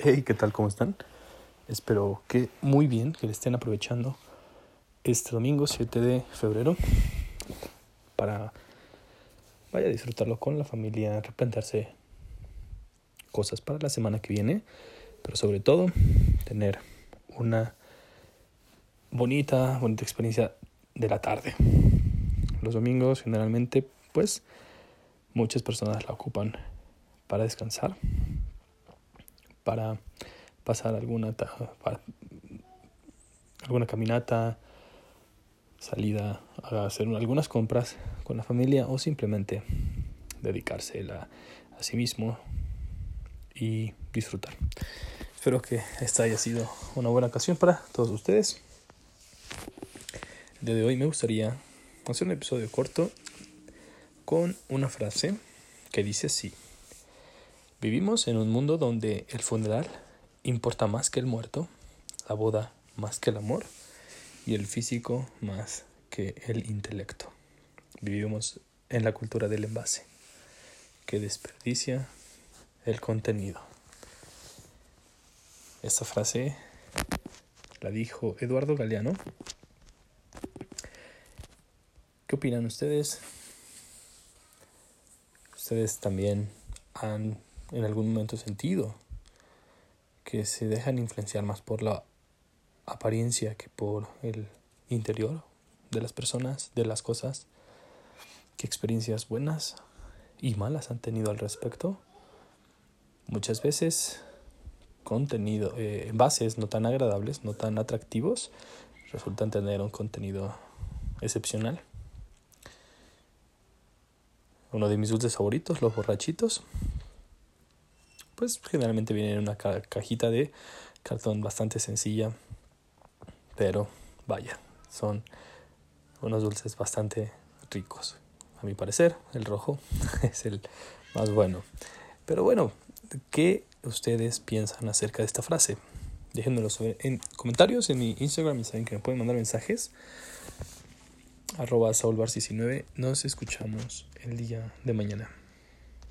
Hey, ¿qué tal? ¿Cómo están? Espero que muy bien, que le estén aprovechando este domingo 7 de febrero para vaya a disfrutarlo con la familia, replantearse cosas para la semana que viene, pero sobre todo tener una bonita, bonita experiencia de la tarde. Los domingos generalmente, pues, muchas personas la ocupan para descansar, para pasar alguna, alguna caminata, salida a hacer algunas compras con la familia o simplemente dedicarse a, a sí mismo y disfrutar. Espero que esta haya sido una buena ocasión para todos ustedes. El día de hoy me gustaría hacer un episodio corto con una frase que dice así. Vivimos en un mundo donde el funeral importa más que el muerto, la boda más que el amor y el físico más que el intelecto. Vivimos en la cultura del envase, que desperdicia el contenido. Esta frase la dijo Eduardo Galeano. ¿Qué opinan ustedes? ¿Ustedes también han en algún momento sentido que se dejan influenciar más por la apariencia que por el interior de las personas, de las cosas? ¿Qué experiencias buenas y malas han tenido al respecto? Muchas veces contenido, eh, envases no tan agradables, no tan atractivos, resultan tener un contenido excepcional. Uno de mis dulces favoritos, los borrachitos, pues generalmente viene en una cajita de cartón bastante sencilla, pero vaya, son unos dulces bastante ricos. A mi parecer, el rojo es el más bueno. Pero bueno, ¿qué ustedes piensan acerca de esta frase? Déjenmelo en comentarios en mi Instagram y saben que me pueden mandar mensajes. Arroba saulbar19. Nos escuchamos el día de mañana.